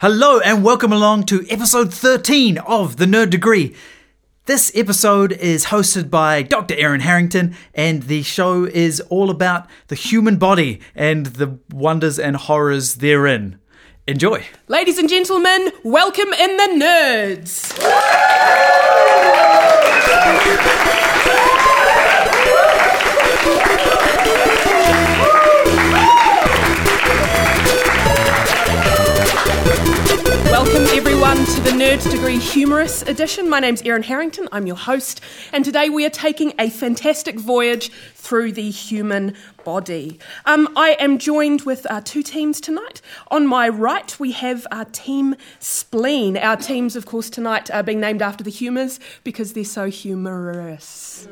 Hello and welcome along to episode 13 of The Nerd Degree. This episode is hosted by Dr. Erin Harrington, and the show is all about the human body and the wonders and horrors therein. Enjoy. Ladies and gentlemen, welcome in the nerds. Welcome everyone to the Nerds Degree Humerus Edition. My name's Erin Harrington, I'm your host, and today we are taking a fantastic voyage through the human body. Um, I am joined with uh, two teams tonight. On my right, we have our Team Spleen. Our teams, of course, tonight are being named after the humours because they're so humorous.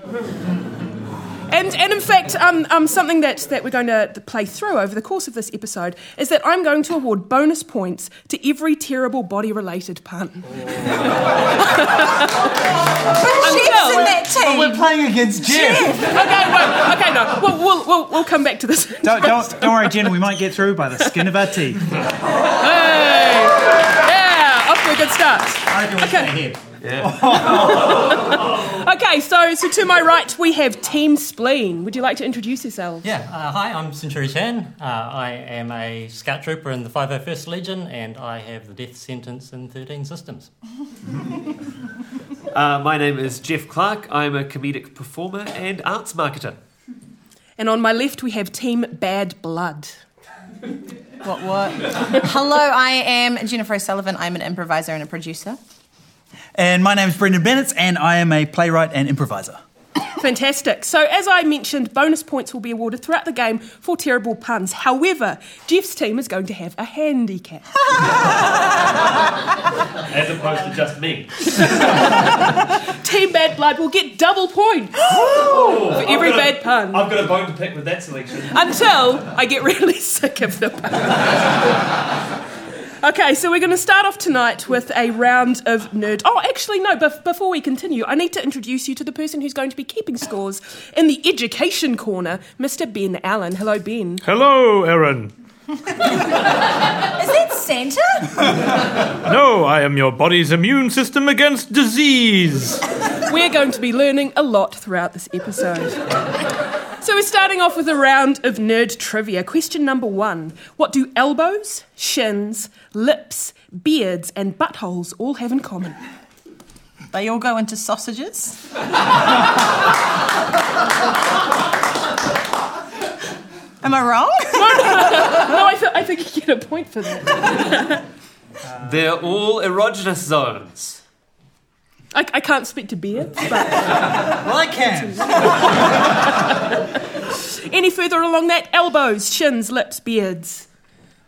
And, and in fact, um, um, something that, that we're going to play through over the course of this episode is that I'm going to award bonus points to every terrible body related pun. Oh. But Who's in that team? We're playing against Jeff. Okay, wait, okay, no, we'll, we'll, we'll, we'll come back to this. Don't, don't, don't worry, Jen. We might get through by the skin of our teeth. Hey! Yeah, off to a good start. Okay. Yeah. Okay, so, so to my right, we have Team Spleen. Would you like to introduce yourselves? Yeah, uh, hi, I'm Century Chan. Uh, I am a scout trooper in the 501st Legion and I have the death sentence in 13 systems. Uh, my name is Jeff Clark. I'm a comedic performer and arts marketer. And on my left, we have Team Bad Blood. What, what? Hello, I am Jennifer O'Sullivan. I'm an improviser and a producer. And my name is Brendon Bennett, and I am a playwright and improviser. Fantastic. So, as I mentioned, bonus points will be awarded throughout the game for terrible puns. However, Jeff's team is going to have a handicap. As opposed to just me. team Bad Blood will get double points for every bad pun. I've got a bone to pick with that selection. until I get really sick of the puns. Okay, so we're going to start off tonight with a round of nerd. Oh, actually, no, bef- before we continue, I need to introduce you to the person who's going to be keeping scores in the education corner, Mr. Ben Allan. Hello, Ben. Hello, Erin. Is that Santa? No, I am your body's immune system against disease. We're going to be learning a lot throughout this episode. So we're starting off with a round of nerd trivia. Question number one What do elbows, shins, lips, beards, and buttholes all have in common? They all go into sausages. Am I wrong? No, I, th- I think you get a point for that. They're all erogenous zones. I, I can't speak to beards, but Well, I can. further along that, elbows, shins, lips, beards,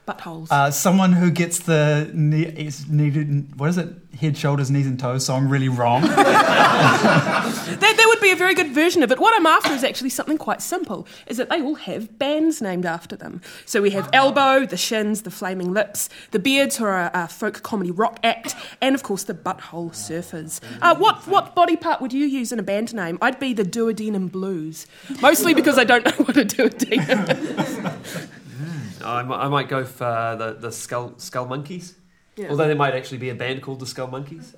buttholes. Uh, someone who gets the knee, is needed, what is it? Head, shoulders, knees, and toes song really wrong. That, that be a very good version of it. What I'm after is actually something quite simple, is that they all have bands named after them. So we have Elbow, the Shins, the Flaming Lips, the Beards, who are a, a folk comedy rock act, and of course the Butthole Surfers. Uh, what, what body part would you use in a band name? I'd be the Duodenum Blues, mostly because I don't know what a duodenum is. I, mi- I might go for the, the Skull, skull Monkeys. Yeah. Although there might actually be a band called the Skull Monkeys.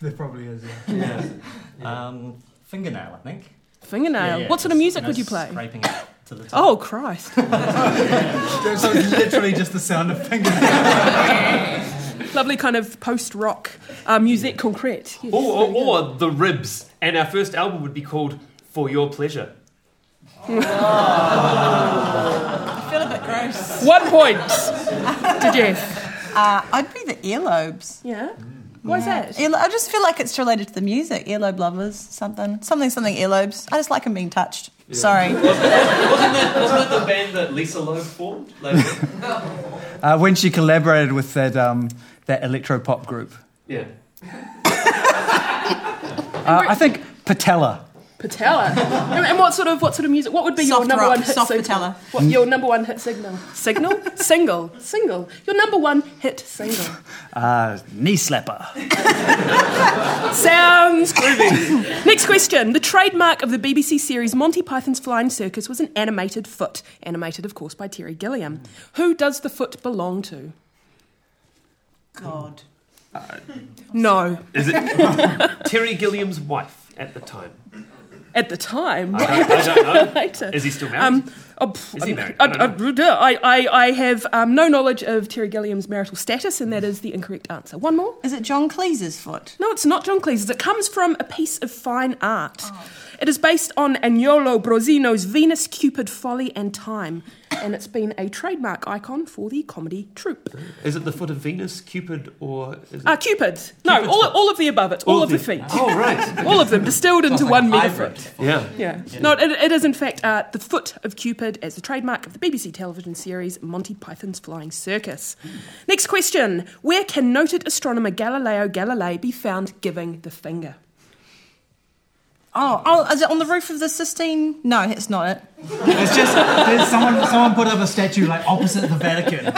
there probably is, yeah. Um, fingernail, I think. Fingernail. Yeah, yeah, what sort of just, music know, would you play? Scraping it to the top. Oh, Christ. so it's literally just the sound of fingers. Lovely kind of post rock uh, musique concrete. Yes, Or, or, or The Ribs. And our first album would be called For Your Pleasure. I feel a bit gross. One point to Jeff. Uh, I'd be the earlobes. Yeah? Why's that? Earlo- I just feel like it's related to the music. Earlobe lovers, something, something, something. Earlobes. I just like them being touched. Sorry. Wasn't that, wasn't that the band that Lisa Loeb formed? later? Uh, when she collaborated with that, um, that electro pop group. yeah. Uh, I think Patella. Patella. and, and what sort of what sort of music? What would be your number rock, one hit soft signal? patella. What your number one hit signal? Signal? Single. Single. Your number one hit single. Uh, knee slapper. Sounds groovy. Next question. The trademark of the BBC series Monty Python's Flying Circus was an animated foot, animated, of course, by Terry Gilliam. Who does the foot belong to? God. No. Is it Terry Gilliam's wife at the time? At the time. I don't, I don't know. Later. Is he still married? Um, oh, pff, Is he married? I, I I, I, I have um, no knowledge of Terry Gilliam's marital status, and that is the incorrect answer. One more. Is it John Cleese's foot? No, it's not John Cleese's. It comes from a piece of fine art. It is based on Agnolo Bronzino's Venus, Cupid, Folly, and Time, and it's been a trademark icon for the comedy troupe. Is it the foot of Venus, Cupid, or is it? Ah, Cupid. No, all, all of the above. It's all, of the feet. Oh, right. All of them distilled into one megafoot. Yeah. Yeah. No, it, it is in fact uh, the foot of Cupid as the trademark of the BBC television series Monty Python's Flying Circus. Next question. Where can noted astronomer Galileo Galilei be found giving the finger? Oh, oh, is it on the roof of the Sistine? No, it's not it. It's just there's someone someone put up a statue like opposite the Vatican.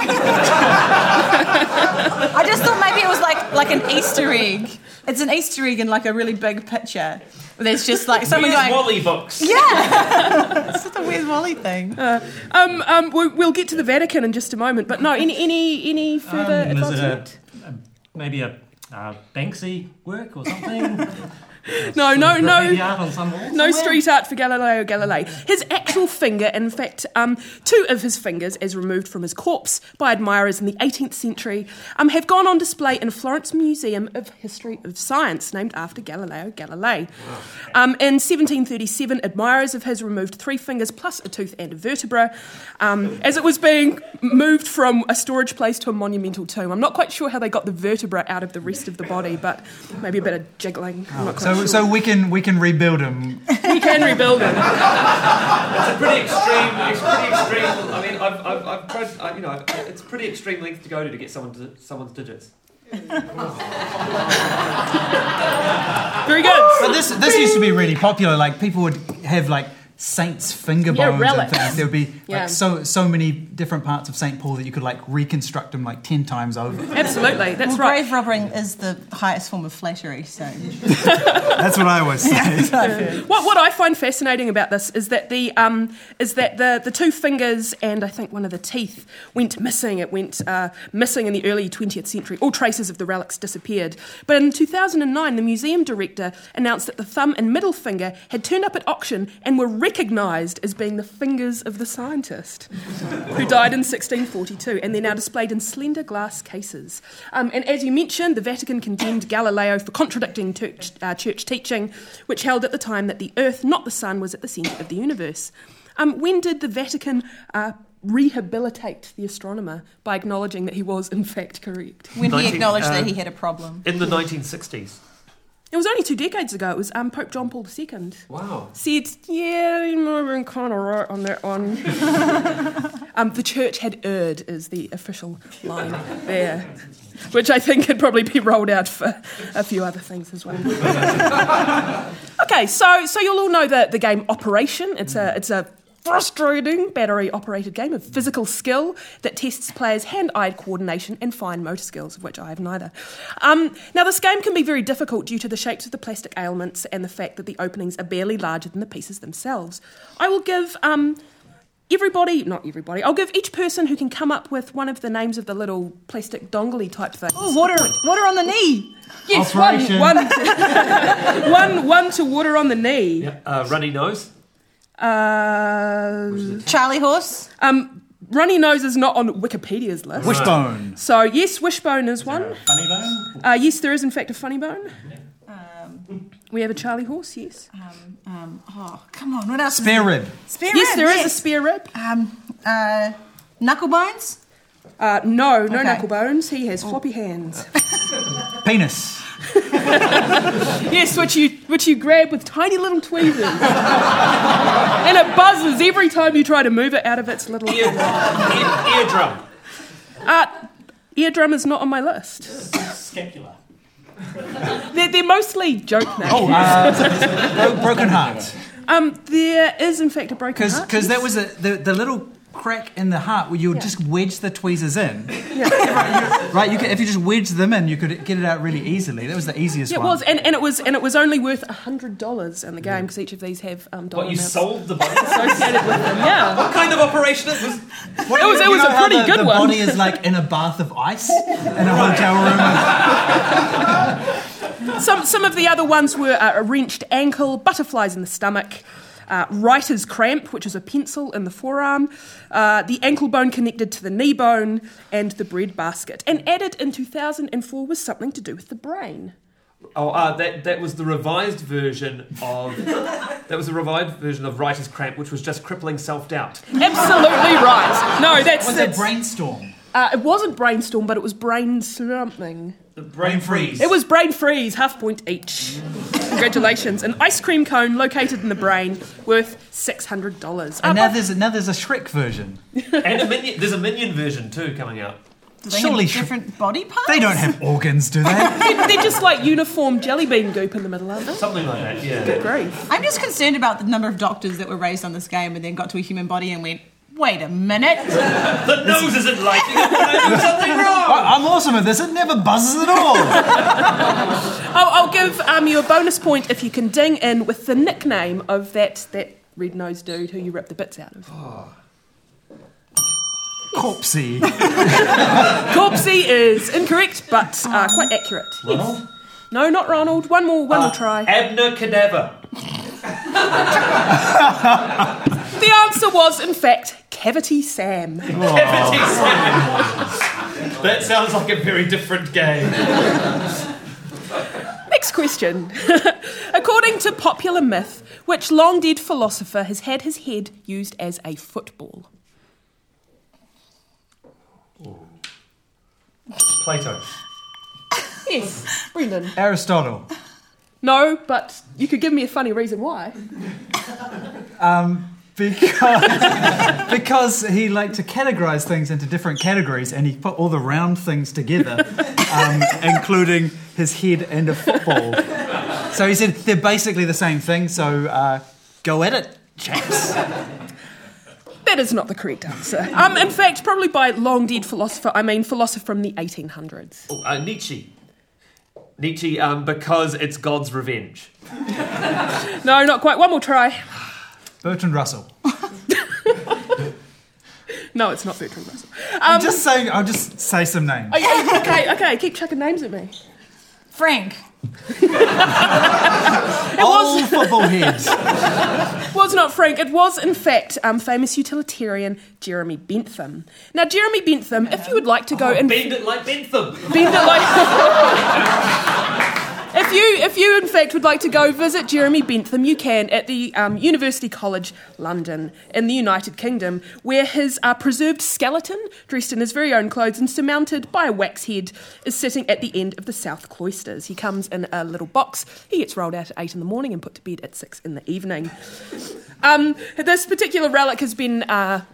I just thought maybe it was like like an Easter egg. It's an Easter egg in like a really big picture. There's just like someone Where's going. Wally books? Yeah, it's just a weird Wally thing. Um, um, we- we'll get to the Vatican in just a moment, but no, any any any further Um, is it advancement? a, a, maybe a uh, Banksy work or something? No, no, no. art on some walls? No street art for Galileo Galilei. His actual finger, in fact, um, two of his fingers, as removed from his corpse by admirers in the 18th century, um, have gone on display in Florence Museum of History of Science, named after Galileo Galilei. Um, in 1737, admirers of his removed three fingers plus a tooth and a vertebra, um, as it was being moved from a storage place to a monumental tomb. I'm not quite sure how they got the vertebra out of the rest of the body, but maybe a bit of jiggling. I'm not quite So sure. so we can we can rebuild him. we can rebuild it. It's a pretty extreme. It's pretty extreme. I mean, I've, I've, I've tried. I, you know, it's pretty extreme length to go to to get someone to, someone's digits. Very good. But this this used to be really popular. Like people would have like saints' finger Yeah, bones relics. and things. There would be Yeah. like so so many different parts of Saint Paul that you could like reconstruct them like ten times over. Absolutely, that's Well, right. grave robbing is the highest form of flattery. So That's what I always say. What, what I find fascinating about this is that the um, is that the, the two fingers and I think one of the teeth went missing. It went uh, missing in the early 20th century. All traces of the relics disappeared. But in 2009, the museum director announced that the thumb and middle finger had turned up at auction and were recognised as being the fingers of the scientist who died in 1642, and they're now displayed in slender glass cases. Um, and as you mentioned, the Vatican condemned Galileo for contradicting church, uh, church teaching, which held at the time that the Earth, not the Sun, was at the centre of the universe. Um, when did the Vatican uh, rehabilitate the astronomer by acknowledging that he was in fact correct? when he 19 acknowledged that um, he had a problem. In the 1960s. It was only two decades ago. It was um, Pope John Paul II. Wow. said, yeah, you have been kind of right on that one. um, the church had erred, is the official line there, which I think could probably be rolled out for a few other things as well. okay, so so you'll all know the, the game Operation. It's a it's a frustrating battery operated game of physical skill that tests players' hand eye coordination and fine motor skills, of which I have neither. Um, now, this game can be very difficult due to the shapes of the plastic ailments and the fact that the openings are barely larger than the pieces themselves. I will give. Um, Everybody, not everybody, I'll give each person who can come up with one of the names of the little plastic dongly type things. Oh, water, water on the knee. Yes, one, Operation. one, one, one to water on the knee. Uh, runny nose. Uh, Charlie horse. um, runny nose is not on Wikipedia's list. Wishbone. So yes, wishbone is one. Funny bone? Uh, yes, there is in fact a funny bone. Um, We have a Charlie horse. Yes. um, um, oh, come on. What else? is Spare there? rib. Spare Yes, rib, there is a yes. spare rib. Um, uh, knuckle bones. Uh, no, no Okay. knuckle bones. He has floppy hands. Penis. yes, which you which you grab with tiny little tweezers, and it buzzes every time you try to move it out of its little. Ear, ear, eardrum. Uh, eardrum is not on my list. Scapula. They're, they're mostly joke names. Oh, uh, bro- broken heart. Um, there is in fact a broken Because heart. because that was a the, the little crack in the heart where you would just wedge the tweezers in. right, you could, if you just wedge them in, you could get it out really easily. That was the easiest Yeah, it one. was, and, and it was, and it was only worth hundred dollars in the game because each of these have um, dollar What you amounts sold the body? associated with them. Yeah, what kind of operation it was? it was, it was a pretty the, good the one. body is like in a bath of ice in a hotel room. Some some of the other ones were uh, a wrenched ankle, butterflies in the stomach. Uh, writer's cramp, which is a pencil in the forearm, uh, the ankle bone connected to the knee bone, and the bread basket. And added in 2004 was something to do with the brain. Oh, uh, that that was the revised version of that was the revised version of writer's cramp, which was just crippling self doubt. Absolutely right. No, that's, Was it that's brainstorm? uh, it wasn't brainstorm, but it was brain something. Brain freeze. It was brain freeze, half point each. Congratulations. An ice cream cone located in the brain worth $600. And Uh, now but- there's now there's a Shrek version. and a minion. There's a minion version too coming out. Do they Surely have sh- different body parts? They don't have organs, do they? they're, they're just like uniform jelly bean goop in the middle, aren't they? Something like that. Yeah. Good Grief. I'm just concerned about the number of doctors that were raised on this game and then got to a human body and went, wait a minute. The nose isn't lighting up when I do something wrong. I- I'm awesome at this. It never buzzes at all. I'll, I'll give um, you a bonus point if you can ding in with the nickname of that, that red nosed dude who you ripped the bits out of. Corpsey. Corpsey is incorrect, but uh, quite accurate. Yes. No, not Ronald. One more, one more try. Abner Cadaver. The answer was, in fact, Cavity Sam. That sounds like a very different game. Next question. According to popular myth, which long dead philosopher has had his head used as a football? Oh. Plato. Yes, Brendon. Aristotle. No, but you could give me a funny reason why. Um, Because, because he liked to categorize things into different categories and he put all the round things together, um, including his head and a football. So he said they're basically the same thing, so uh, go at it, chaps. That is not the correct answer. Um, in fact, probably by long dead philosopher, I mean philosopher from the 1800s. Oh, uh, Nietzsche. Nietzsche, um, because it's God's revenge. No, not quite. One more try. Bertrand Russell. No, it's not Bertrand Russell. I'm just saying, I'll just say some names. Okay, okay, okay. Keep chucking names at me. Frank. All football heads. was not Frank. It was, in fact, um, famous utilitarian Jeremy Bentham. Now, Jeremy Bentham, if you would like to go and Bend it like Bentham. bend it like. If you, if you in fact would like to go visit Jeremy Bentham, you can at the um, University College London in the United Kingdom, where his uh, preserved skeleton, dressed in his very own clothes and surmounted by a wax head, is sitting at the end of the south cloisters. He comes in a little box. He gets rolled out at eight in the morning and put to bed at six in the evening. Um, this particular relic has been. Uh,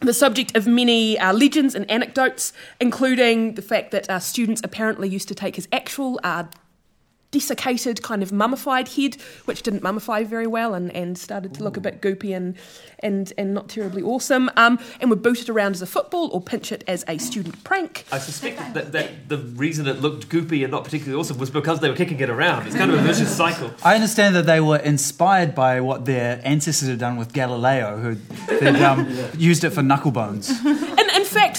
the subject of many uh, legends and anecdotes, including the fact that uh, students apparently used to take his actual uh, desiccated, kind of mummified head, which didn't mummify very well and, and started to look a bit goopy and, and, and not terribly awesome, um, and would boot it around as a football or pinch it as a student prank. I suspect that, that the reason it looked goopy and not particularly awesome was because they were kicking it around. It's kind of a vicious cycle. I understand that they were inspired by what their ancestors had done with Galileo, who had um, used it for knuckle bones.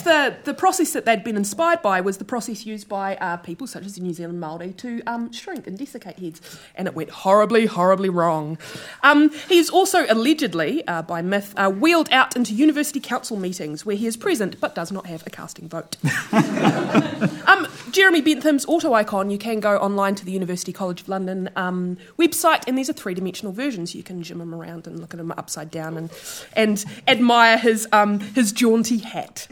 The, the process that they'd been inspired by was the process used by uh, people such as the New Zealand Māori to um, shrink and desiccate heads, and it went horribly, horribly wrong. Um, he is also allegedly, uh, by myth, uh, wheeled out into university council meetings where he is present but does not have a casting vote. um, Jeremy Bentham's auto icon, you can go online to the University College of London um, website, and these are three dimensional versions. You can jim him around and look at him upside down and, and admire his, um, his jaunty hat.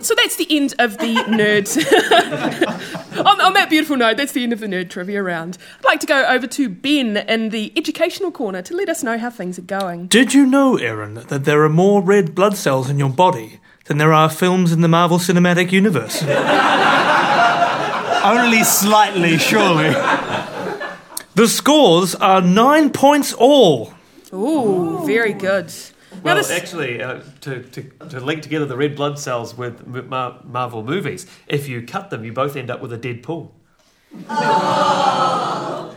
So that's the end of the nerd. on, on that beautiful note, that's the end of the nerd trivia round. I'd like to go over to Ben in the educational corner to let us know how things are going. Did you know, Erin, that there are more red blood cells in your body than there are films in the Marvel Cinematic Universe? Only slightly, surely. the scores are nine points all. Ooh, very good. Well, this- actually, uh, to, to, to link together the red blood cells with Mar- Marvel movies, if you cut them, you both end up with a dead pool.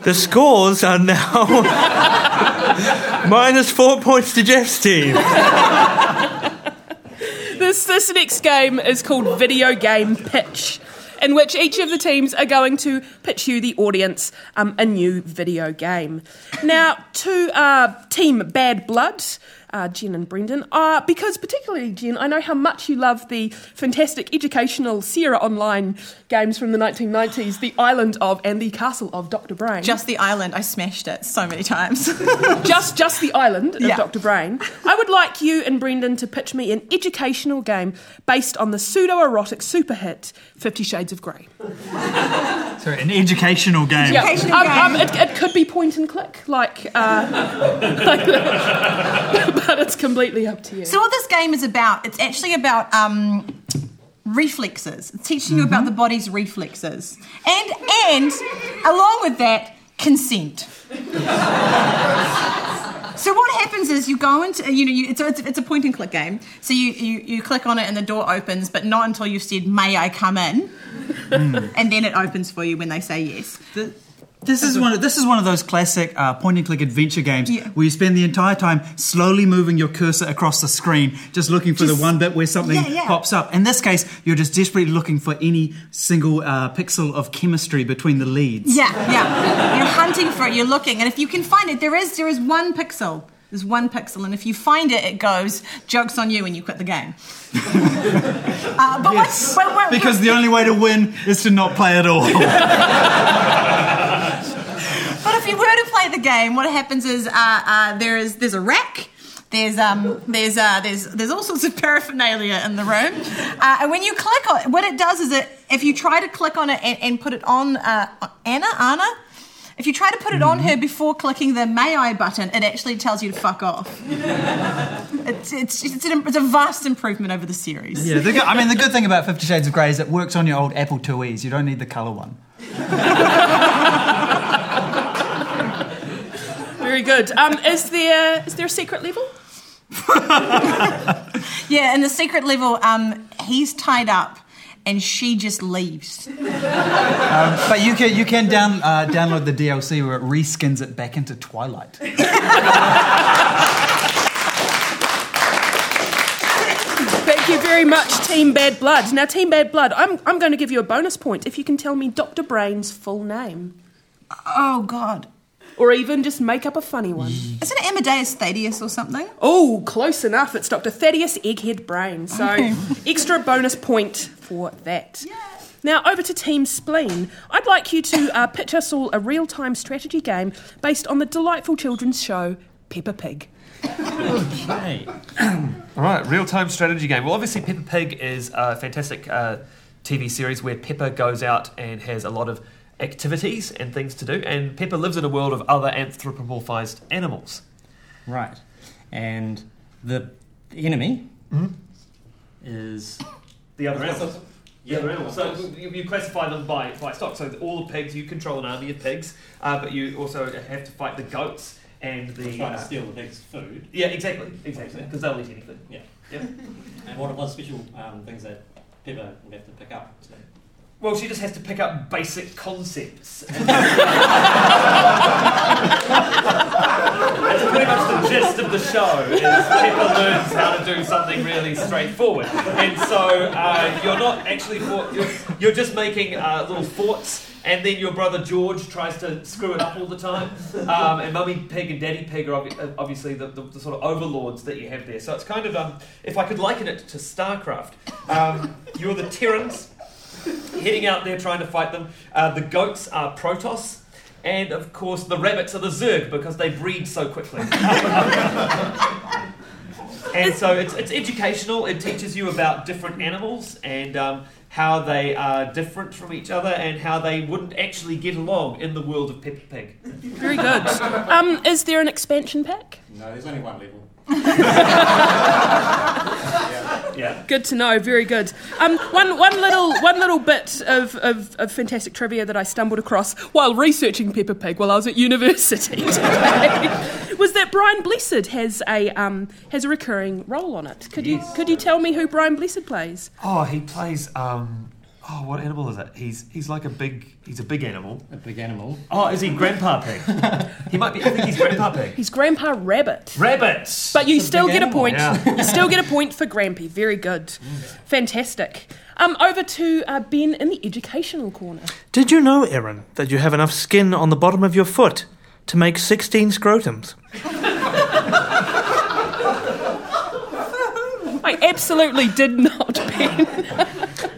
The scores are now minus four points to Jeff's team. This this next game is called Video Game Pitch, in which each of the teams are going to pitch you, the audience, um, a new video game. Now, to uh, Team Bad Blood. Uh, Jen and Brendon, uh, because particularly Jen, I know how much you love the fantastic educational Sierra Online games from the 1990s, The Island of and The Castle of Dr. Brain. Just the island. I smashed it so many times. just just the island of Yeah. Dr. Brain. I would like you and Brendon to pitch me an educational game based on the pseudo-erotic super hit Fifty Shades of Grey. Sorry, an educational game. Yeah, Educational um, game. um, it, it could be point and click, like, uh, like that. but it's completely up to you. So what this game is about, it's actually about um, reflexes. It's teaching you about the body's reflexes, and and along with that, consent. So what happens is you go into you know you, it's, a, it's, a, point and click game. So you, you you click on it and the door opens, but not until you've said "May I come in," and then it opens for you when they say yes. Th- This is one. Of, this is one of those classic uh, point-and-click adventure games Yeah. where you spend the entire time slowly moving your cursor across the screen, just looking for Just- the one bit where something Yeah, yeah. pops up. In this case, you're just desperately looking for any single uh, pixel of chemistry between the leads. Yeah, yeah. You're hunting for it. You're looking, and if you can find it, there is there is one pixel. There's one pixel, and if you find it, it goes jokes on you, and you quit the game. uh, but Yes. what, but what, Because the only way to win is to not play at all. but if you were to play the game, what happens is uh, uh, there is there's a rack. There's um there's uh there's there's all sorts of paraphernalia in the room, uh, and when you click on what it does is it if you try to click on it and, and put it on uh, Anna Anna, if you try to put it on her before clicking the May I button, it actually tells you to fuck off. it's it's it's, an, it's a vast improvement over the series. yeah, the, good- I mean the good thing about Fifty Shades of Grey is it works on your old Apple IIe's. You don't need the color one. Very good. Um, is there is there a secret level? Yeah, in the secret level, um, he's tied up. And she just leaves. But you can you can down, uh, download the DLC where it reskins it back into Twilight. Thank you very much, Team Bad Blood. Now, Team Bad Blood, I'm, I'm going to give you a bonus point if you can tell me Dr. Brain's full name. Oh God! Or even just make up a funny one. Isn't it Amadeus Thaddeus or something? Oh, close enough. It's Dr. Thaddeus Egghead Brain. So, extra bonus point for that. Now, over to Team Spleen. I'd like you to uh, pitch us all a real time strategy game based on the delightful children's show Peppa Pig. All right, real time strategy game. Well, obviously, Peppa Pig is a fantastic uh, TV series where Peppa goes out and has a lot of activities and things to do, and Peppa lives in a world of other anthropomorphized animals. Right. And the enemy Mm-hmm. is. The other animals. The other animals. So you, you classify them by, by stock. So all the pigs, you control an army of pigs, uh, but you also have to fight the goats and the. Trying to uh, steal the pig's food. yeah, exactly, exactly, because they'll eat anything. Yeah. Yeah. And what are the special um, things that Peppa would have to pick up? So, Well, she just has to pick up basic concepts. That's pretty much the gist of the show. Is Peppa learns how to do something really straightforward, and so uh, you're not actually for, you're, you're just making uh, little forts. And then your brother George tries to screw it up all the time. Um, and Mummy Pig and Daddy Pig are uh, obviously the, the, the sort of overlords that you have there. So it's kind of, um, if I could liken it to StarCraft, um, you're the Terrans, heading out there trying to fight them. Uh, the goats are Protoss, and of course the rabbits are the Zerg because they breed so quickly. and so it's, it's educational. It teaches you about different animals and um, how they are different from each other and how they wouldn't actually get along in the world of Peppa Pig. Very good. Um, is there an expansion pack? no, there's only one level. Yeah. Good to know. Very good. Um, one, one little, one little bit of, of, of fantastic trivia that I stumbled across while researching Peppa Pig while I was at university today was that Brian Blessed has a um, has a recurring role on it. Could you could you tell me who Brian Blessed plays? Oh, he plays. Um, oh, what animal is it? He's he's like a big. He's a big animal. A big animal. Oh, is he Grandpa Pig? he might be. I think he's Grandpa Pig. He's Grandpa Rabbit. Rabbits. But you It's a still big get a animal. point. Yeah. You still get a point for Grampy. Very good. Fantastic. Um, over to uh, Ben in the educational corner. Did you know, Erin, that you have enough skin on the bottom of your foot to make 16 scrotums? I absolutely did not, Ben.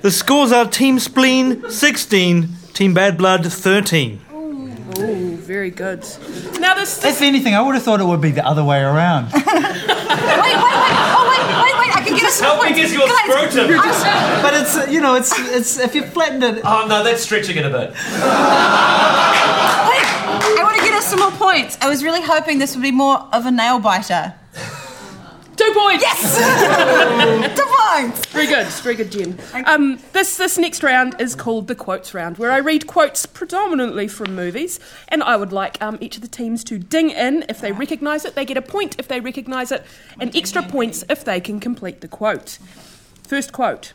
The scores are Team Spleen 16, Team Bad Blood 13. Ooh, very good. Now this, If anything, I would have thought it would be the other way around. Wait, wait, wait. Oh, wait, wait, wait. I can get us some How big is your Guys, scrotum? but it's uh, you know it's it's if you flattened it. Oh no, that's stretching it a bit. Wait, I want to get us some more points. I was really hoping this would be more of a nail biter. Two points. Yes! Two points! Very good, very good, Jim. Um, this this next round is called the quotes round, where I read quotes predominantly from movies, and I would like um, each of the teams to ding in if they recognise it. They get a point if they recognise it, and extra points if they can complete the quote. First quote: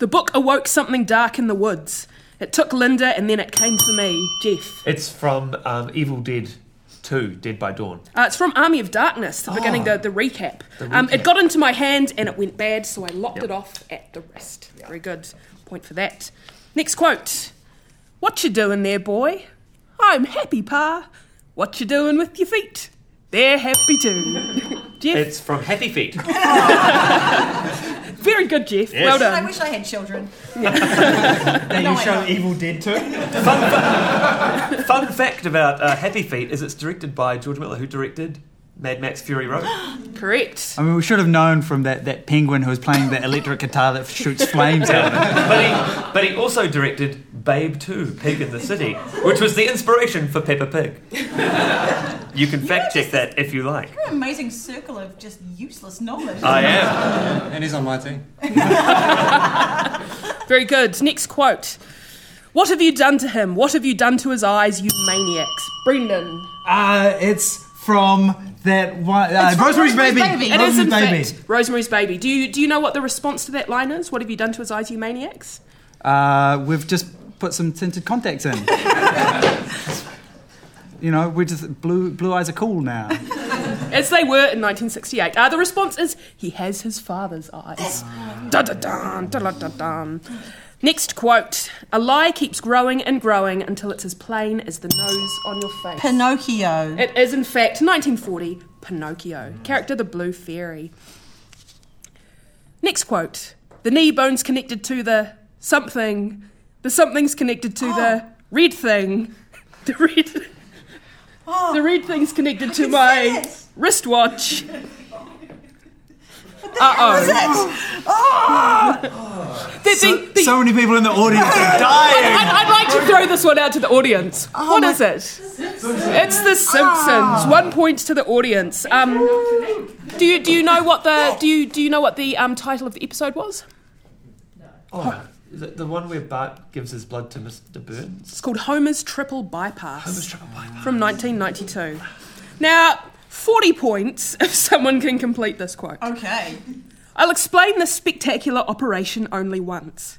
The book awoke something dark in the woods. It took Linda, and then it came for me, Jeff. It's from um, Evil Dead 2, Dead by Dawn. Uh, it's from Army of Darkness, the beginning, the, the recap. Um, it got into my hand and it went bad, so I locked it off at the wrist. Very good. Point for that. Next quote. What you doing there, boy? I'm happy, pa. What you doing with your feet? They're happy too. Jeff, It's from Happy Feet. very good, Jeff. Well done. I wish I had children. Now No, you I show. Evil Dead too. Fun fact about uh, Happy Feet is it's directed by George Miller, who directed Mad Max Fury Road. Correct. I mean, we should have known from that, that penguin who was playing the electric guitar that shoots flames out of it. but, he, but he also directed Babe 2, Pig in the City, which was the inspiration for Peppa Pig. You can fact check that if you like. What an amazing circle of just useless knowledge. I am. And he's on my team. Very good. Next quote. What have you done to him? What have you done to his eyes, you maniacs? Brendon. Uh, it's from that one. Uh, Rosemary's Rosemary's Baby. Baby. It is in Rosemary's fact Rosemary's Baby. Do you do you know what the response to that line is? What have you done to his eyes, you maniacs? Uh, we've just put some tinted contacts in. you know, we just blue blue eyes are cool now. As they were in 1968. Uh, the response is he has his father's eyes. Da da dun, da da da dun. Next quote: A lie keeps growing and growing until it's as plain as the nose on your face. Pinocchio. It is, in fact, 1940 Pinocchio, character the Blue Fairy. Next quote The knee bone's connected to the something, the something's connected to the red thing. The red. The red thing's connected to my wristwatch. Uh oh. The, the, the, So many people in the audience are dying. I'd, I'd like to throw this one out to the audience. what is it? It's The Simpsons. One point to the audience. Um, do you do you know what the do you do you know what the um, title of the episode was? Oh, is it the one where Bart gives his blood to Mr. Burns? It's called Homer's Triple Bypass. Homer's Triple Bypass. from 1992. Now, 40 points if someone can complete this quote. Okay. I'll explain this spectacular operation only once.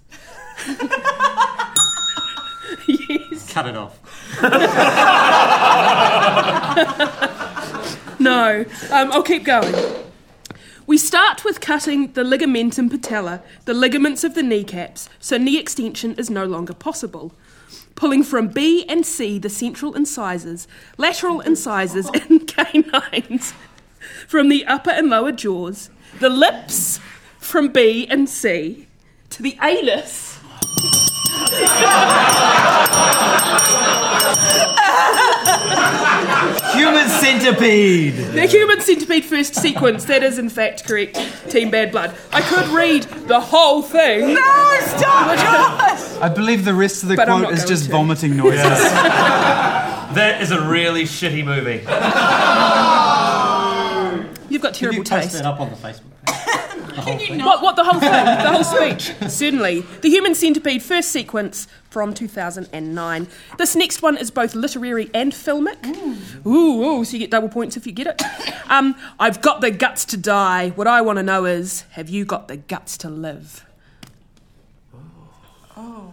yes. Cut it off. No. Um, I'll keep going. We start with cutting the ligamentum patella, the ligaments of the kneecaps, so knee extension is no longer possible. Pulling from B and C the central incisors, lateral incisors, and canines from the upper and lower jaws, the lips from B and C to the anus Human centipede. The human centipede first sequence, that is in fact correct, Team Bad Blood. I could read the whole thing. No, stop, Josh! I believe the rest of the But I'm quote not is going just to. vomiting noises. That is a really shitty movie. You've got Can terrible you post taste. that up on the Facebook page? Can you not? What, what, the whole thing? The whole speech? Certainly. The Human Centipede, first sequence from 2009. This next one is both literary and filmic. Ooh, ooh, so you get double points if you get it. Um, I've got the guts to die. What I want to know is, have you got the guts to live? Oh.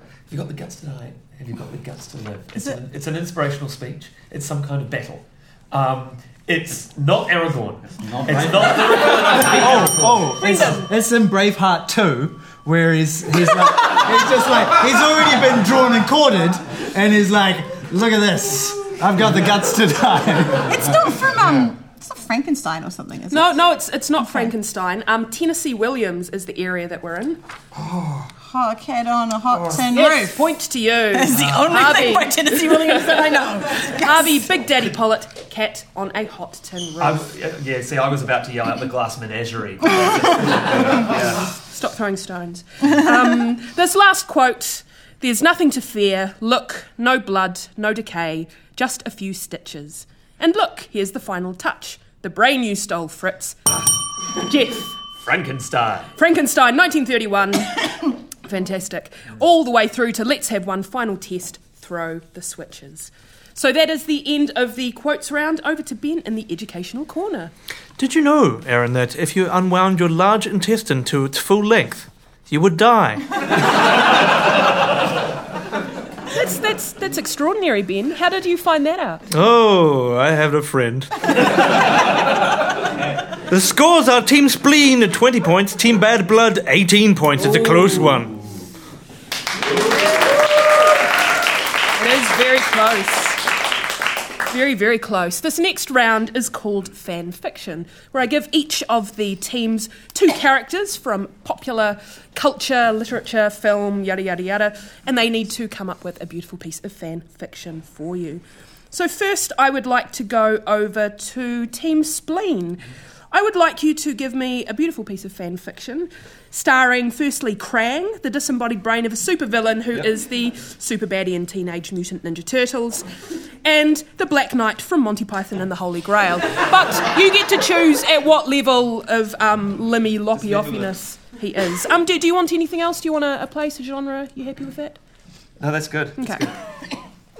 Have you got the guts to die? Have you got the guts to live? It's, an, it's an inspirational speech. It's some kind of battle. Um, it's not Aragorn. It's not, it's not the Oh, it's, it's in Braveheart 2, where he's, he's like, he's just like, he's already been drawn and quartered, and he's like, look at this. I've got the guts to die. It's not from um. It's not Frankenstein or something, is it? No, no, it's it's not Frankenstein. Um, Tennessee Williams is the area that we're in. Hot cat on a hot tin Yes, roof. point to you. It's the only Harvey. thing by Tennessee Williams that I know. Harvey, Big Daddy Pollitt, cat on a hot tin roof. I, yeah, see, I was about to yell out the glass menagerie. yeah. Stop throwing stones. Um, this last quote There's nothing to fear. Look, no blood, no decay, just a few stitches. And look, here's the final touch the brain you stole, Fritz. Jeff. Frankenstein. Frankenstein, 1931. Fantastic. All the way through to let's have one final test throw the switches. So that is the end of the quotes round. Over to Ben in the educational corner. Did you know, Erin, that if you unwound your large intestine to its full length, you would die? That's, that's, that's extraordinary, Ben. How did you find that out? Oh, I have a friend. the scores are Team Spleen at 20 points, Team Bad Blood 18 points. It's a close one. It is very close. Very, very close. This next round is called fan fiction, where I give each of the teams two characters from popular culture, literature, film, yada, yada, yada, and they need to come up with a beautiful piece of fan fiction for you. So, first, I would like to go over to Team Spleen. I would like you to give me a beautiful piece of fan fiction starring, firstly, Krang, the disembodied brain of a supervillain who is the super baddie in Teenage Mutant Ninja Turtles, and the Black Knight from Monty Python and the Holy Grail. But you get to choose at what level of um, limmy loppy offiness he is. Um, do, do you want anything else? Do you want a, a place, a genre? You happy with that? No, that's good. Okay.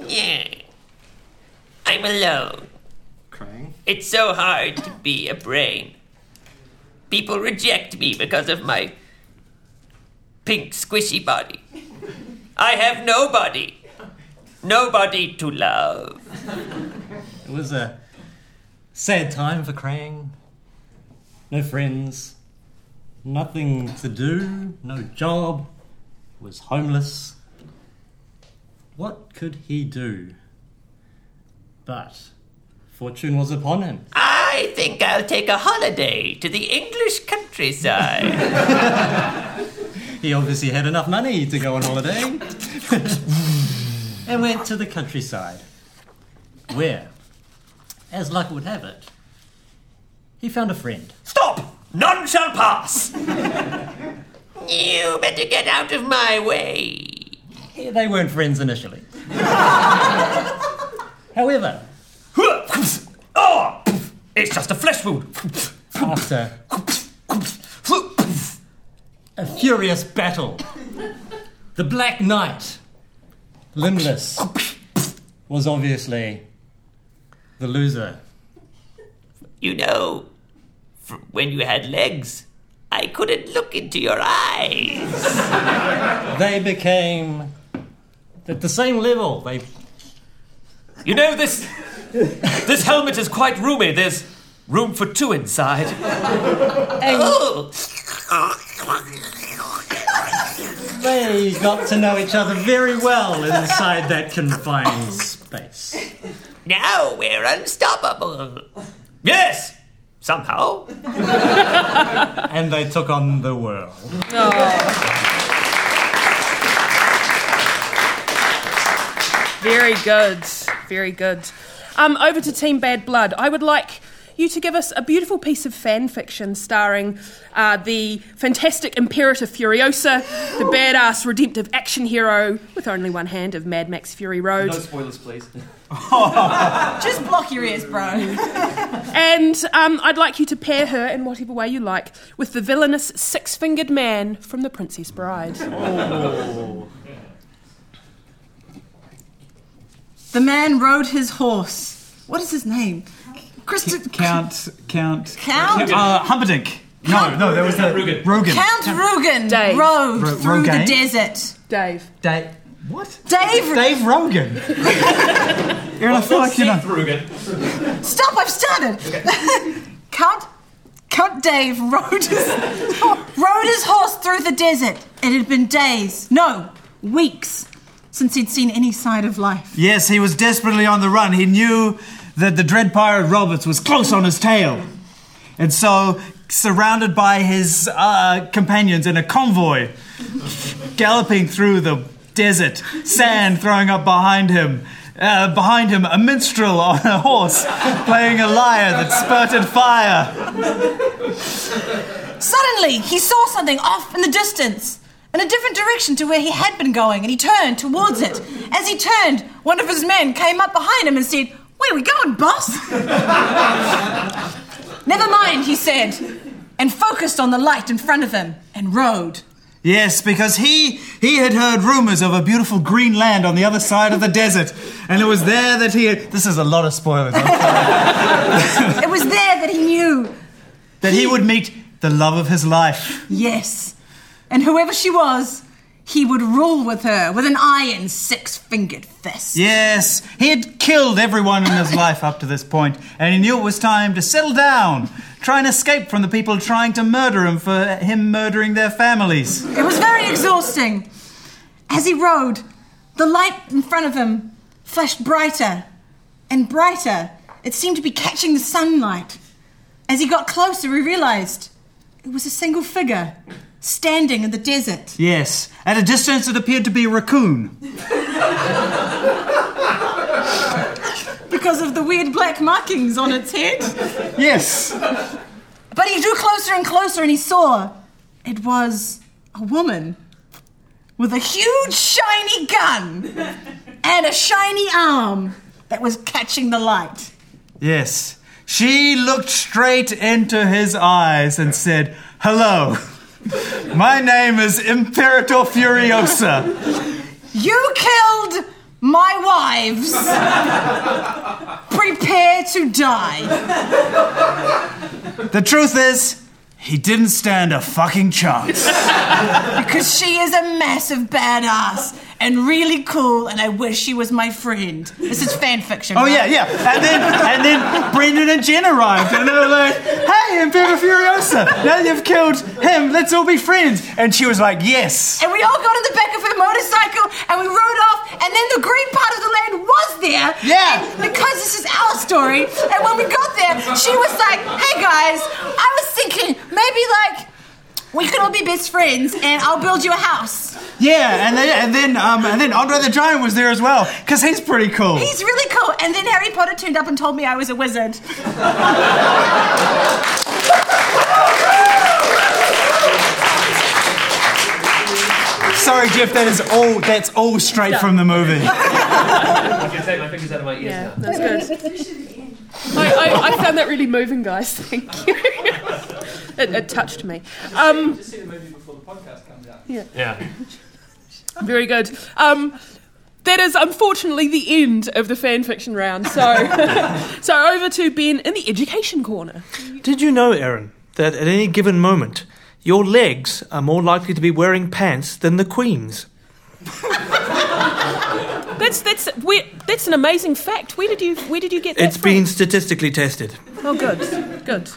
Yeah. I'm alone. It's so hard to be a brain. People reject me because of my pink squishy body. I have nobody. Nobody to love. It was a sad time for Krang. No friends, nothing to do, no job, was homeless. What could he do? But fortune was upon him. I think I'll take a holiday to the English countryside. He obviously had enough money to go on holiday and went to the countryside, where, as luck would have it, he found a friend. Stop! None shall pass! you better get out of my way. Yeah, They weren't friends initially. However, Oh! It's just a flesh wound. after a furious battle, the Black Knight, limbless, was obviously the loser. You know, when you had legs, I couldn't look into your eyes. They became at the same level. They You know, this this helmet is quite roomy. There's room for two inside. Oh! they got to know each other very well inside that confined space. Now we're unstoppable. Yes! Somehow. And they took on the world. Oh. Very good. Very good. Um, over to Team Bad Blood. I would like you to give us a beautiful piece of fan fiction starring uh, the fantastic Imperator Furiosa, the badass redemptive action hero with only one hand of Mad Max Fury Road. No spoilers, please. Just block your ears, bro. And um, I'd like you to pair her in whatever way you like with the villainous six fingered man from The Princess Bride. The man rode his horse. What is his name? Christo- Count, Count. Count? Uh, Humperdinck. No, no, that was the Rugen. Rogan. Count Rugen Dave. rode Ro- through the desert. Dave. Dave. What? Dave, Dave Rogan. Erin, I feel like you know. Seth Rogen. stop! I've started. Count, Count Dave rode his, rode his horse through the desert. It had been days, no, weeks, since he'd seen any side of life. Yes, he was desperately on the run. He knew that the dread pirate Roberts was close on his tail. And so, surrounded by his uh, companions in a convoy, galloping through the desert, sand throwing up behind him. Uh, behind him, a minstrel on a horse playing a lyre that spurted fire. Suddenly, he saw something off in the distance, in a different direction to where he had been going, and he turned towards it. As he turned, one of his men came up behind him and said, Where are we going, boss? Never mind, he said, and focused on the light in front of him and rode. Yes, because he he had heard rumors of a beautiful green land on the other side of the desert, and it was there that he. This is a lot of spoilers. It was there that he knew, that he would meet the love of his life. yes, and whoever she was, he would rule with her with an iron six fingered fist. Yes, he had killed everyone in his life up to this point, and he knew it was time to settle down, try and escape from the people trying to murder him for him murdering their families. It was very exhausting. As he rode, the light in front of him flashed brighter and brighter. It seemed to be catching the sunlight. As he got closer, he realized it was a single figure standing in the desert. Yes, at a distance it appeared to be a raccoon. Because of the weird black markings on its head. Yes. But he drew closer and closer and he saw it was a woman with a huge shiny gun and a shiny arm that was catching the light. Yes. She looked straight into his eyes and said, Hello. My name is Imperator Furiosa. You killed my wives. Prepare to die. The truth is, he didn't stand a fucking chance. Because she is a massive badass and really cool, and I wish she was my friend. This is fan fiction. Oh right? yeah, yeah. And then and then Brendon and Jen arrived and they were like, Hey, I'm Imperator Furiosa, now you've killed him, let's all be friends. And she was like, Yes. And we all got in the back of her motorcycle and we rode off, and then the green part of the land was there. Yeah. Because this is our story, and when we got there, she was like, hey guys, I was thinking maybe like we could all be best friends and I'll build you a house. Yeah, and then and then um and then Andre the Giant was there as well, because he's pretty cool. He's really cool. And then Harry Potter turned up and told me I was a wizard. Sorry, Jeff, that is all that's all straight from the movie. I can take my fingers out of my ears Yeah, now. that's good. I, I, I found that really moving, guys. Thank you. It, it touched me. Um, Just see the movie before the podcast comes out. Yeah. very good. Um, that is unfortunately the end of the fan fiction round. So, so over to Ben in the education corner. Did you know, Erin, that at any given moment, your legs are more likely to be wearing pants than the Queen's? That's that's where, that's an amazing fact. Where did you where did you get that It's from? been statistically tested. Oh, good, good.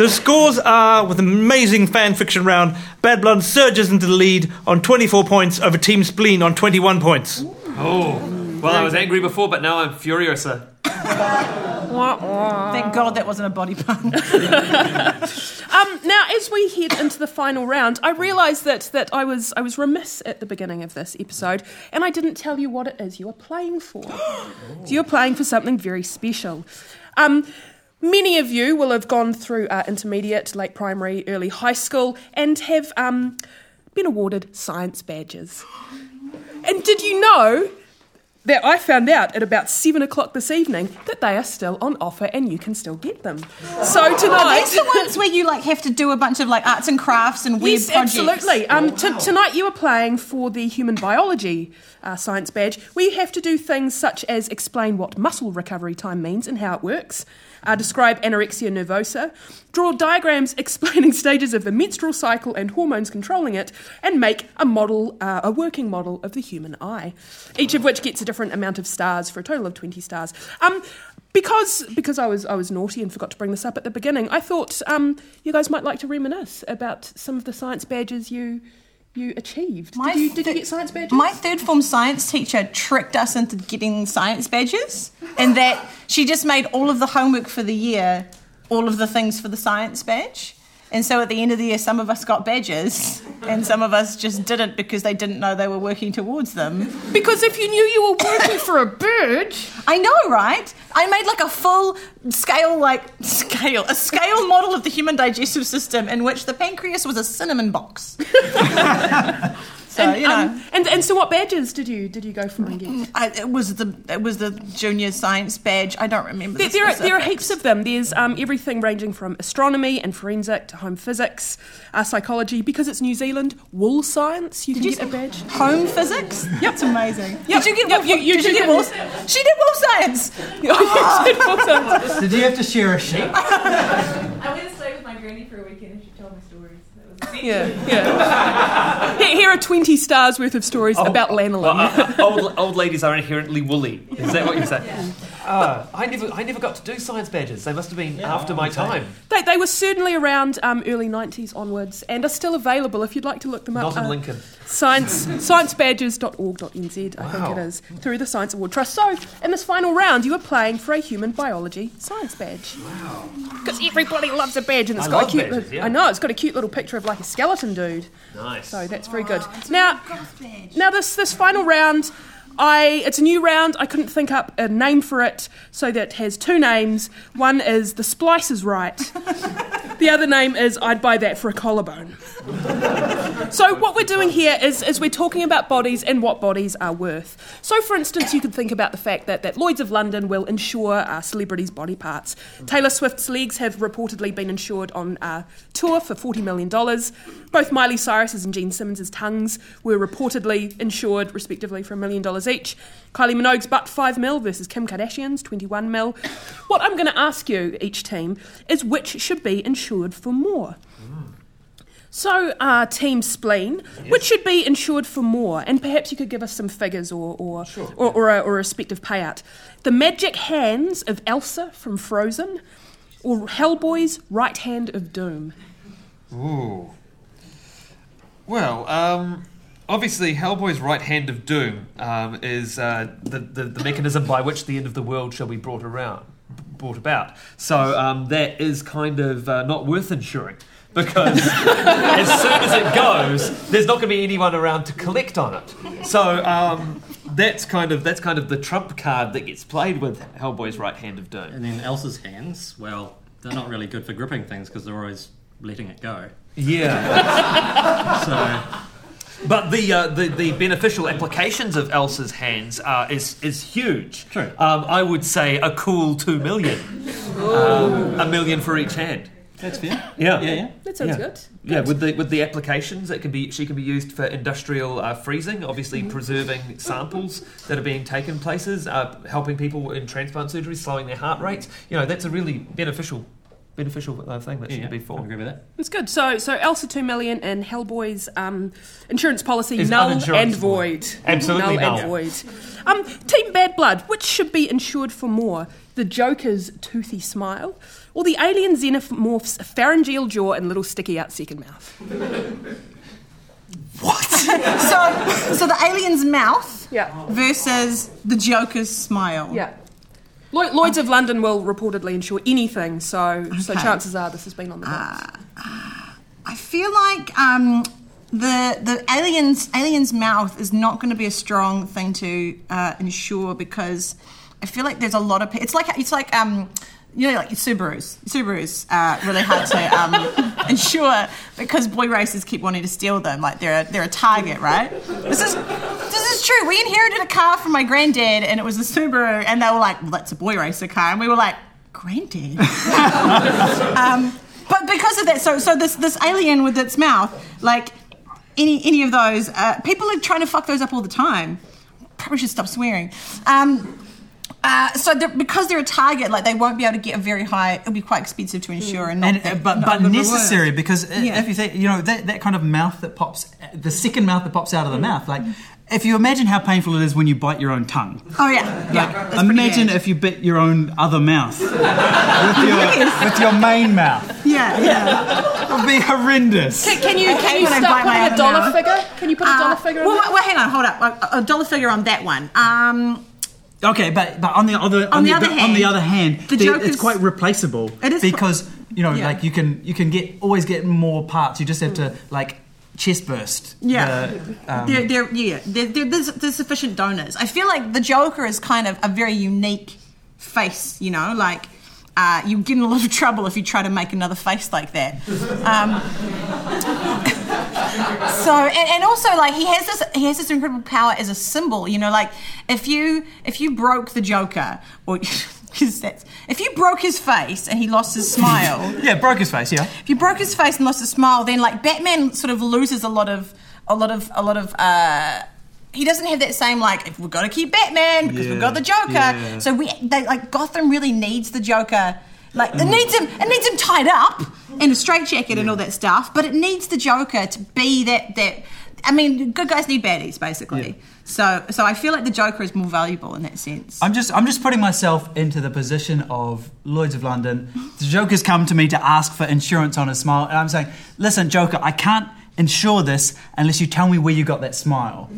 The scores are, with an amazing fan fiction round, Bad Blood surges into the lead on 24 points over Team Spleen on 21 points. Oh, well, I was angry before, but now I'm furious. Thank God that wasn't a body pun. Um, now, as we head into the final round, I realised that that I was I was remiss at the beginning of this episode, and I didn't tell you what it is you are playing for. so you're playing for something very special. Um, Many of you will have gone through uh, intermediate, late primary, early high school, and have um, been awarded science badges. And did you know that I found out at about seven o'clock this evening that they are still on offer and you can still get them. So Are tonight, these the ones where you like have to do a bunch of like arts and crafts and weird Yes, projects? absolutely. Um, t- tonight you are playing for the human biology uh, science badge. We have to do things such as explain what muscle recovery time means and how it works, uh, describe anorexia nervosa, draw diagrams explaining stages of the menstrual cycle and hormones controlling it, and make a model, uh, a working model of the human eye. Each of which gets a different amount of stars for a total of twenty stars. Um, because because I was I was naughty and forgot to bring this up at the beginning, I thought um, you guys might like to reminisce about some of the science badges you you achieved. My did you did you get science badges? My third form science teacher tricked us into getting science badges, and that she just made all of the homework for the year, all of the things for the science badge. And so at the end of the year, some of us got badges, and some of us just didn't because they didn't know they were working towards them. because if you knew you were working for a bird, I know, right? I made like a full scale, like scale, a scale model of the human digestive system in which the pancreas was a cinnamon box. so and, you know. um, and and so what badges did you did you go for and get? I, it was the it was the junior science badge. I don't remember. There, the there, are, there are heaps of them. There's um, everything ranging from astronomy and forensic to home physics, uh, psychology. Because it's New Zealand, wool science. You Did can you get a badge. home physics? Yep, it's amazing. Yep, Did you get yep, wool? you- you did you did get get wool? She did wool science. Did you have to share a sheet? I went to stay with my granny for a weekend and she told me stories. That was yeah, yeah. Here, here are twenty stars worth of stories about lanolin. Well, uh, uh, old, old ladies are inherently woolly. Is that what you're saying? Ah, I never, I never got to do science badges. They must have been after my time. They, they were certainly around um, early 90s onwards and are still available if you'd like to look them up. Not in Uh, Lincoln. Science, sciencebadges.org.nz, I think it is, through the Science Award Trust. So, in this final round, you are playing for a human biology science badge. Wow. Because everybody loves a badge and it's I got love a cute badges, little, yeah. I know, it's got a cute little picture of like a skeleton dude. Nice. So that's very good. Now, now this this final round, I it's a new round. I couldn't think up a name for it, so that has two names. One is the splice is right. the other name is I'd buy that for a collarbone. So what we're doing here is, is we're talking about bodies and what bodies are worth. So for instance, you could think about the fact that, that Lloyd's of London will insure uh, celebrities' body parts. Taylor Swift's legs have reportedly been insured on uh, tour for $40 million. Both Miley Cyrus's and Gene Simmons' tongues were reportedly insured respectively for a million dollars each. Kylie Minogue's butt 5 mil versus Kim Kardashian's 21 mil. What I'm going to ask you, each team, is which should be insured for more? So, uh, Team Spleen, which should be insured for more, and perhaps you could give us some figures or or, or, or, a, or a respective payout. The magic hands of Elsa from Frozen, or Hellboy's right hand of doom. Ooh. Well, um, obviously, Hellboy's right hand of doom um, is uh, the, the the mechanism by which the end of the world shall be brought around, brought about. So um, that is kind of uh, not worth insuring. Because as soon as it goes, there's not going to be anyone around to collect on it. So um, that's kind of that's kind of the trump card that gets played with Hellboy's right hand of doom. And then Elsa's hands, well, they're not really good for gripping things because they're always letting it go. Yeah. So, But the, uh, the the beneficial applications of Elsa's hands uh, is is huge. True. Um, I would say a cool two million. Um, a million for each hand. that's fair. Yeah. Yeah, yeah. That sounds Yeah. good. Yeah, with the with the applications, it can be she can be used for industrial uh, freezing, obviously preserving samples that are being taken places, uh, helping people in transplant surgery, slowing their heart rates. You know, that's a really beneficial beneficial uh, thing that Yeah, she yeah. can be I for. agree with that. It's good. So, so Elsa two million and Hellboy's um, insurance policy Is null and void. Absolutely null null. and void. Um, Team Bad Blood, which should be insured for more? The Joker's toothy smile, or the alien xenomorph's pharyngeal jaw and little sticky out second mouth? What? so, so the alien's mouth Yeah. versus the Joker's smile. Yeah. Lloyd, Lloyd's of London will reportedly insure anything, so so chances are this has been on the books. I feel like um, the the alien's alien's mouth is not going to be a strong thing to uh, insure because I feel like there's a lot of pe- it's like it's like um, you know, like Subarus. Subarus are really hard to um, insure because boy racers keep wanting to steal them. Like they're a, they're a target, right? This is is true. We inherited a car from my granddad, and it was a Subaru, and they were like, "Well, that's a boy racer car," and we were like, "Granddad." um, but because of that, so so this this alien with its mouth, like any any of those, uh, people are trying to fuck those up all the time. Probably should stop swearing. Um, uh, so because they're a target, like they won't be able to get a very high. It'll be quite expensive to insure and not. And, uh, that- but not but necessary because Yeah. if you think you know that, that kind of mouth that pops the second mouth that pops out of the mouth like if you imagine how painful it is when you bite your own tongue Oh yeah, yeah. that's imagine bad. if you bit your own other mouth with your, with your main mouth Yeah, yeah. it would be horrendous Can, can you can you when start bite my putting a dollar mouth. figure? Can you put a dollar Uh, figure well, on that? well, hang on, hold up. A, a dollar figure on that one. Um, okay but but on the other on, the other hand, on the hand, other hand the the- joke it's is- quite replaceable It is because you know Yeah. like you can you can get always get more parts you just have to like chest burst Yeah. the, um, they're, they're, yeah, they're, there's sufficient donors. I feel like the Joker is kind of a very unique face, you know, like. Uh, you get in a lot of trouble if you try to make another face like that. Um, so, and, and also like he has this, he has this incredible power as a symbol. You know, like if you if you broke the Joker, or because that's if you broke his face and he lost his smile, yeah broke his face yeah if you broke his face and lost his smile, then like Batman sort of loses a lot of a lot of a lot of uh he doesn't have that same like if we've got to keep Batman because we've got the Joker. yeah. So we they like Gotham really needs the Joker. Like it needs him it needs him tied up in a straitjacket and all that stuff, but it needs the Joker to be that that I mean, good guys need baddies basically. So so I feel like the Joker is more valuable in that sense. I'm just I'm just putting myself into the position of Lloyd's of London. The Joker's come to me to ask for insurance on his smile, and I'm saying, listen, Joker, I can't insure this unless you tell me where you got that smile.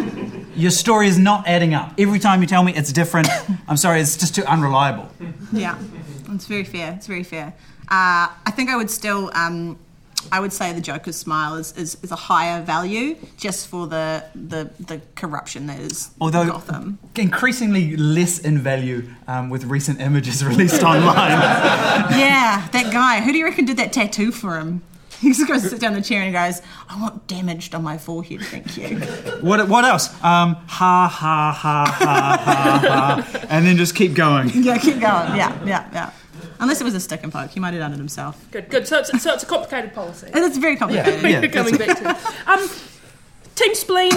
Your story is not adding up. Every time you tell me it's different, I'm sorry, it's just too unreliable. Yeah, it's very fair. It's very fair. Uh, I think I would still, um, I would say the Joker's smile is, is, is a higher value just for the the, the corruption that is Although Gotham. increasingly less in value um, with recent images released online. yeah, that guy. Who do you reckon did that tattoo for him? He just goes sit down in the chair and goes, "I want damaged on my forehead, thank you." what what else? Um, ha ha ha ha ha ha, and then just keep going. yeah, keep going. Yeah, yeah, yeah. Unless it was a stick and poke, he might have done it himself. Good, good. So it's, so it's a complicated policy. And it's very complicated. Yeah, We're coming back to. Um, Team Spleen,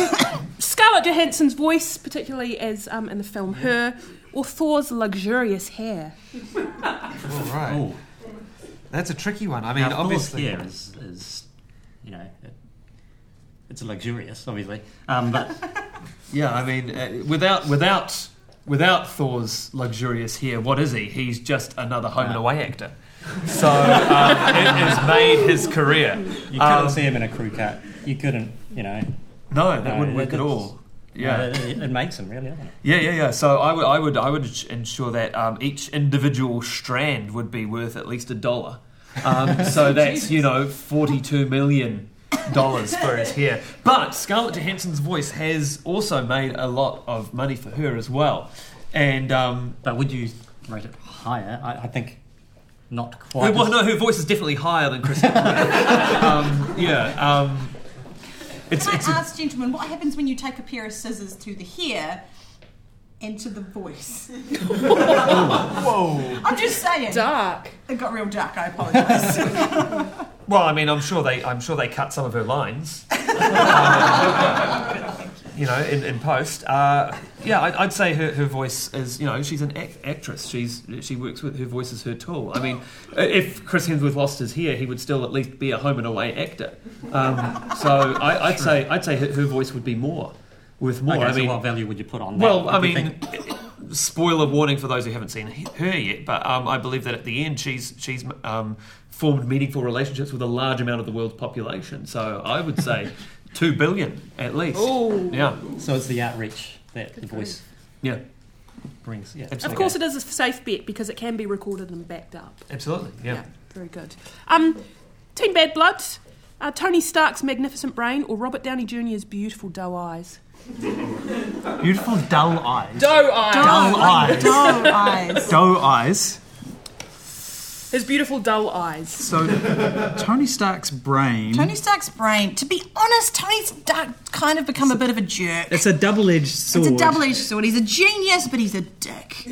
Scarlett Johansson's voice, particularly as um, in the film Her, or Thor's luxurious hair. All right. That's a tricky one. I mean, Now, obviously. Thor's hair is, is you know, it, it's luxurious, obviously. Um, but Yeah, I mean, uh, without without without Thor's luxurious hair, what is he? He's just another home and away actor. So um, it has made his career. you couldn't Um, see him in a crew cut. You couldn't, you know. No, that No, wouldn't work at it's- all. Yeah. It, it, it makes him really, doesn't it? Yeah, yeah, yeah. So I would, I would, I would ensure that um, each individual strand would be worth at least a dollar. Um, so that's you know forty-two million dollars for his hair. But Scarlett Johansson's voice has also made a lot of money for her as well. And um, But would you rate it higher? I, I think not quite. well, as- no, her voice is definitely higher than Chris. Um, yeah. Um, it's Can I it's a, ask, gentlemen, what happens when you take a pair of scissors to the hair and to the voice? Whoa! I'm just saying. Dark. It got real dark. I apologise. well, I mean, I'm sure they, I'm sure they cut some of her lines. Um, you know, in, in post. Uh, yeah, I'd, I'd say her, her voice is, you know, she's an act- actress. She's she works with her voice is her tool. I mean, if Chris Hemsworth lost his hair, he would still at least be a home and away actor. Um, so I, I'd say I'd say her, her voice would be more worth more. Okay, I so mean, what value would you put on that? well, I mean, spoiler warning for those who haven't seen her yet, but um, I believe that at the end she's she's um, formed meaningful relationships with a large amount of the world's population. So I would say two billion at least. Ooh. Yeah, so it's the outreach that the voice yeah, brings. Yeah, Absolutely. Of course, it is a safe bet because it can be recorded and backed up. absolutely. Yeah. very good. Um, Team Bad Blood, uh, Tony Stark's magnificent brain, or Robert Downey Jr.'s beautiful doe eyes. Beautiful dull eyes. Doe eyes. Dull eyes. Doe eyes. Doe eyes. His beautiful dull eyes. So, Tony Stark's brain. Tony Stark's brain. To be honest, Tony Stark kind of become a bit of a jerk. It's a double-edged sword. It's a double-edged sword. He's a genius, but he's a dick.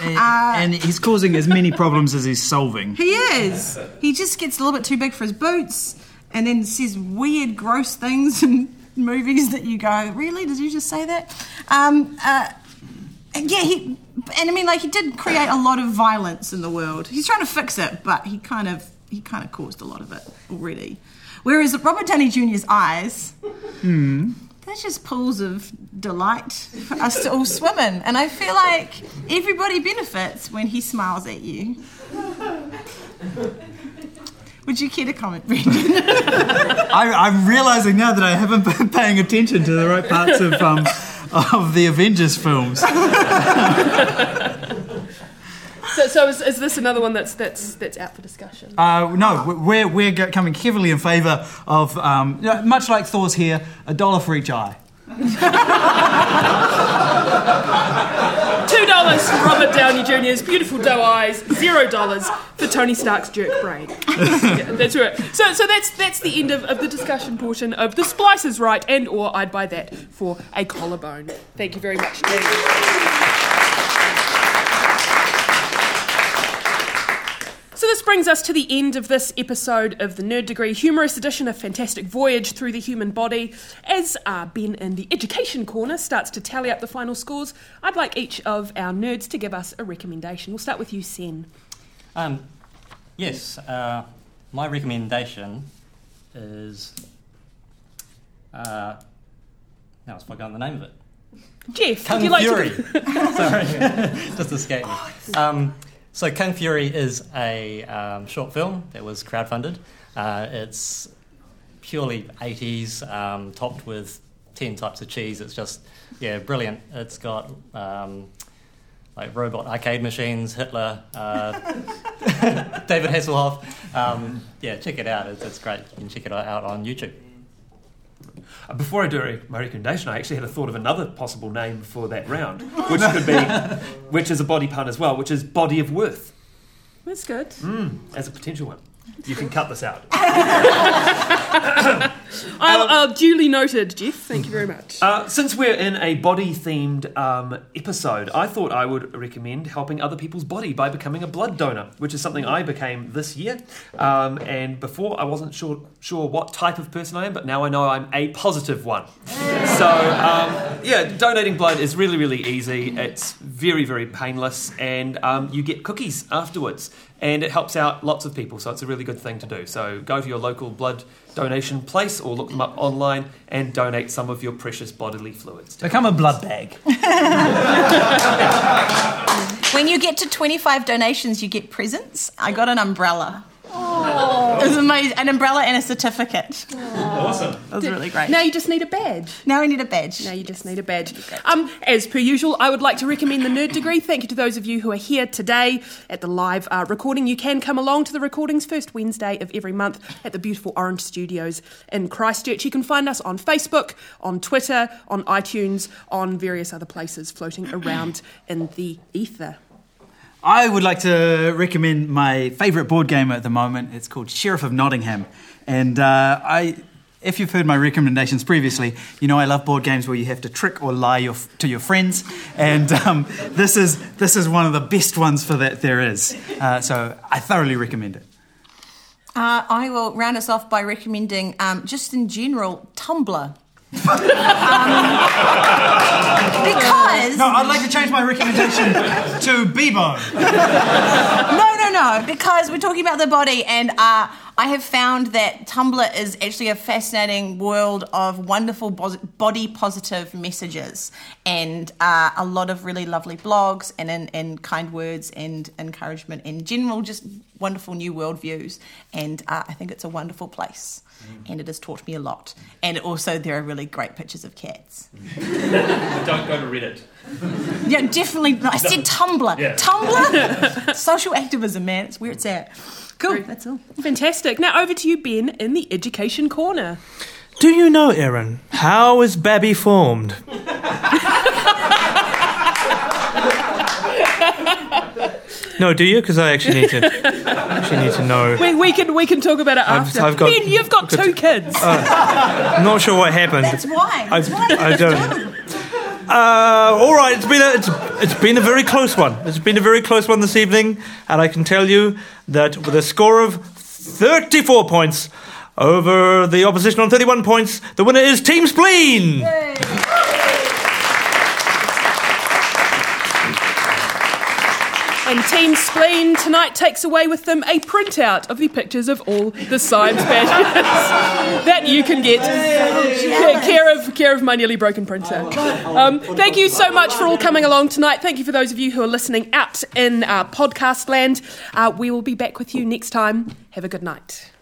and, Uh, and he's causing as many problems as he's solving. He is. He just gets a little bit too big for his boots, and then says weird, gross things in movies that you go, "Really? Did you just say that?" Um, uh, and yeah, he. And I mean, like he did create a lot of violence in the world. He's trying to fix it, but he kind of he kind of caused a lot of it already. Whereas Robert Downey Jr.'s eyes, they're just pools of delight for us to all swim in. And I feel like everybody benefits when he smiles at you. Would you care to comment, Brendon? I, I'm realizing now that I haven't been paying attention to the right parts of um, of the Avengers films. So, so is, is this another one that's that's that's out for discussion? Uh, no, we're we're coming heavily in favour of um, much like Thor's here, a dollar for each eye. Dollars for Robert Downey Jr.'s beautiful doe eyes. Zero dollars for Tony Stark's jerk brain. Yeah, that's right. So, so that's that's the end of, of the discussion portion of the Splice is right, and or I'd buy that for a collarbone. Thank you very much, Dave. Brings us to the end of this episode of the Nerd Degree Humerus Edition, a fantastic voyage through the human body. As uh, Ben in the Education Corner starts to tally up the final scores, I'd like each of our nerds to give us a recommendation. We'll start with you, Cen. Um, yes, uh, my recommendation is. Uh, now I've forgotten the name of it. Jeff, Kung would you like Fury. to? Sorry, just escaped me. Um, so Kung Fury is a um, short film that was crowdfunded. Uh, it's purely 80s, um, topped with 10 types of cheese. It's just, yeah, brilliant. It's got um, like robot arcade machines, Hitler, uh, David Hasselhoff. Um, yeah, check it out. It's, it's great. You can check it out on YouTube. Uh, Before I do a- my recommendation, I actually had a thought of another possible name for that round, which could be, which is a body pun as well, which is body of worth That's good. mm, as a potential one. You can cut this out. I'll, I'll duly noted, Jeff. Thank you very much. Uh, since we're in a body themed um, episode, I thought I would recommend helping other people's body by becoming a blood donor, which is something I became this year. Um, and before, I wasn't sure sure what type of person I am, but now I know I'm a positive one. So, um, yeah, donating blood is really, really easy. It's very, very painless, and um, you get cookies afterwards. And it helps out lots of people, so it's a really good thing to do. So go to your local blood donation place or look them up online and donate some of your precious bodily fluids. Become a blood bag. when you get to 25 donations, you get presents. I got an umbrella. It was amazing. An umbrella and a certificate. Awesome. That was really great. Now you just need a badge. Now I need a badge. Now you just need a badge. Um, as per usual, I would like to recommend the Nerd Degree. Thank you to those of you who are here today at the live uh, recording. You can come along to the recordings first Wednesday of every month at the beautiful Orange Studios in Christchurch. You can find us on Facebook, on Twitter, on iTunes, on various other places floating around in the ether. I would like to recommend my favourite board game at the moment. It's called Sheriff of Nottingham, and uh, I. If you've heard my recommendations previously, you know I love board games where you have to trick or lie your, to your friends, and um, this is this is one of the best ones for that there is. Uh, so I thoroughly recommend it. Uh, I will round us off by recommending, um, just in general, Tumblr. Um, because No, I'd like to change my recommendation to Bebo. no, no, no, because we're talking about the body, and uh, I have found that Tumblr is actually a fascinating world of wonderful body positive messages and uh, a lot of really lovely blogs and, and, and kind words and encouragement in general, just wonderful new worldviews. And uh, I think it's a wonderful place. And it has taught me a lot. And also, there are really great pictures of cats. Don't go to Reddit. Yeah, definitely. I said Tumblr. Yeah. Tumblr? Social activism, man. It's where it's at. Cool. That's all. Fantastic. Now over to you, Ben, in the Education Corner. Do you know, Erin, how is Babby formed? No, do you? Because I actually need to. actually need to know. We, we can we can talk about it I've- after. I've got- ben, you've got got- two kids. I'm not sure what happened. That's why. That's I- why you I just don't- Uh, all right, it's been a it's, it's been a very close one. It's been a very close one this evening, and I can tell you that with a score of 34 points over the opposition on 31 points, the winner is Team Spleen. And Team Spleen tonight takes away with them a printout of the pictures of all the science badges that you can get. Care, of care of my nearly broken printer. Um, thank you so much for all coming along tonight. Thank you for those of you who are listening out in uh, podcast land. Uh, we will be back with you next time. Have a good night.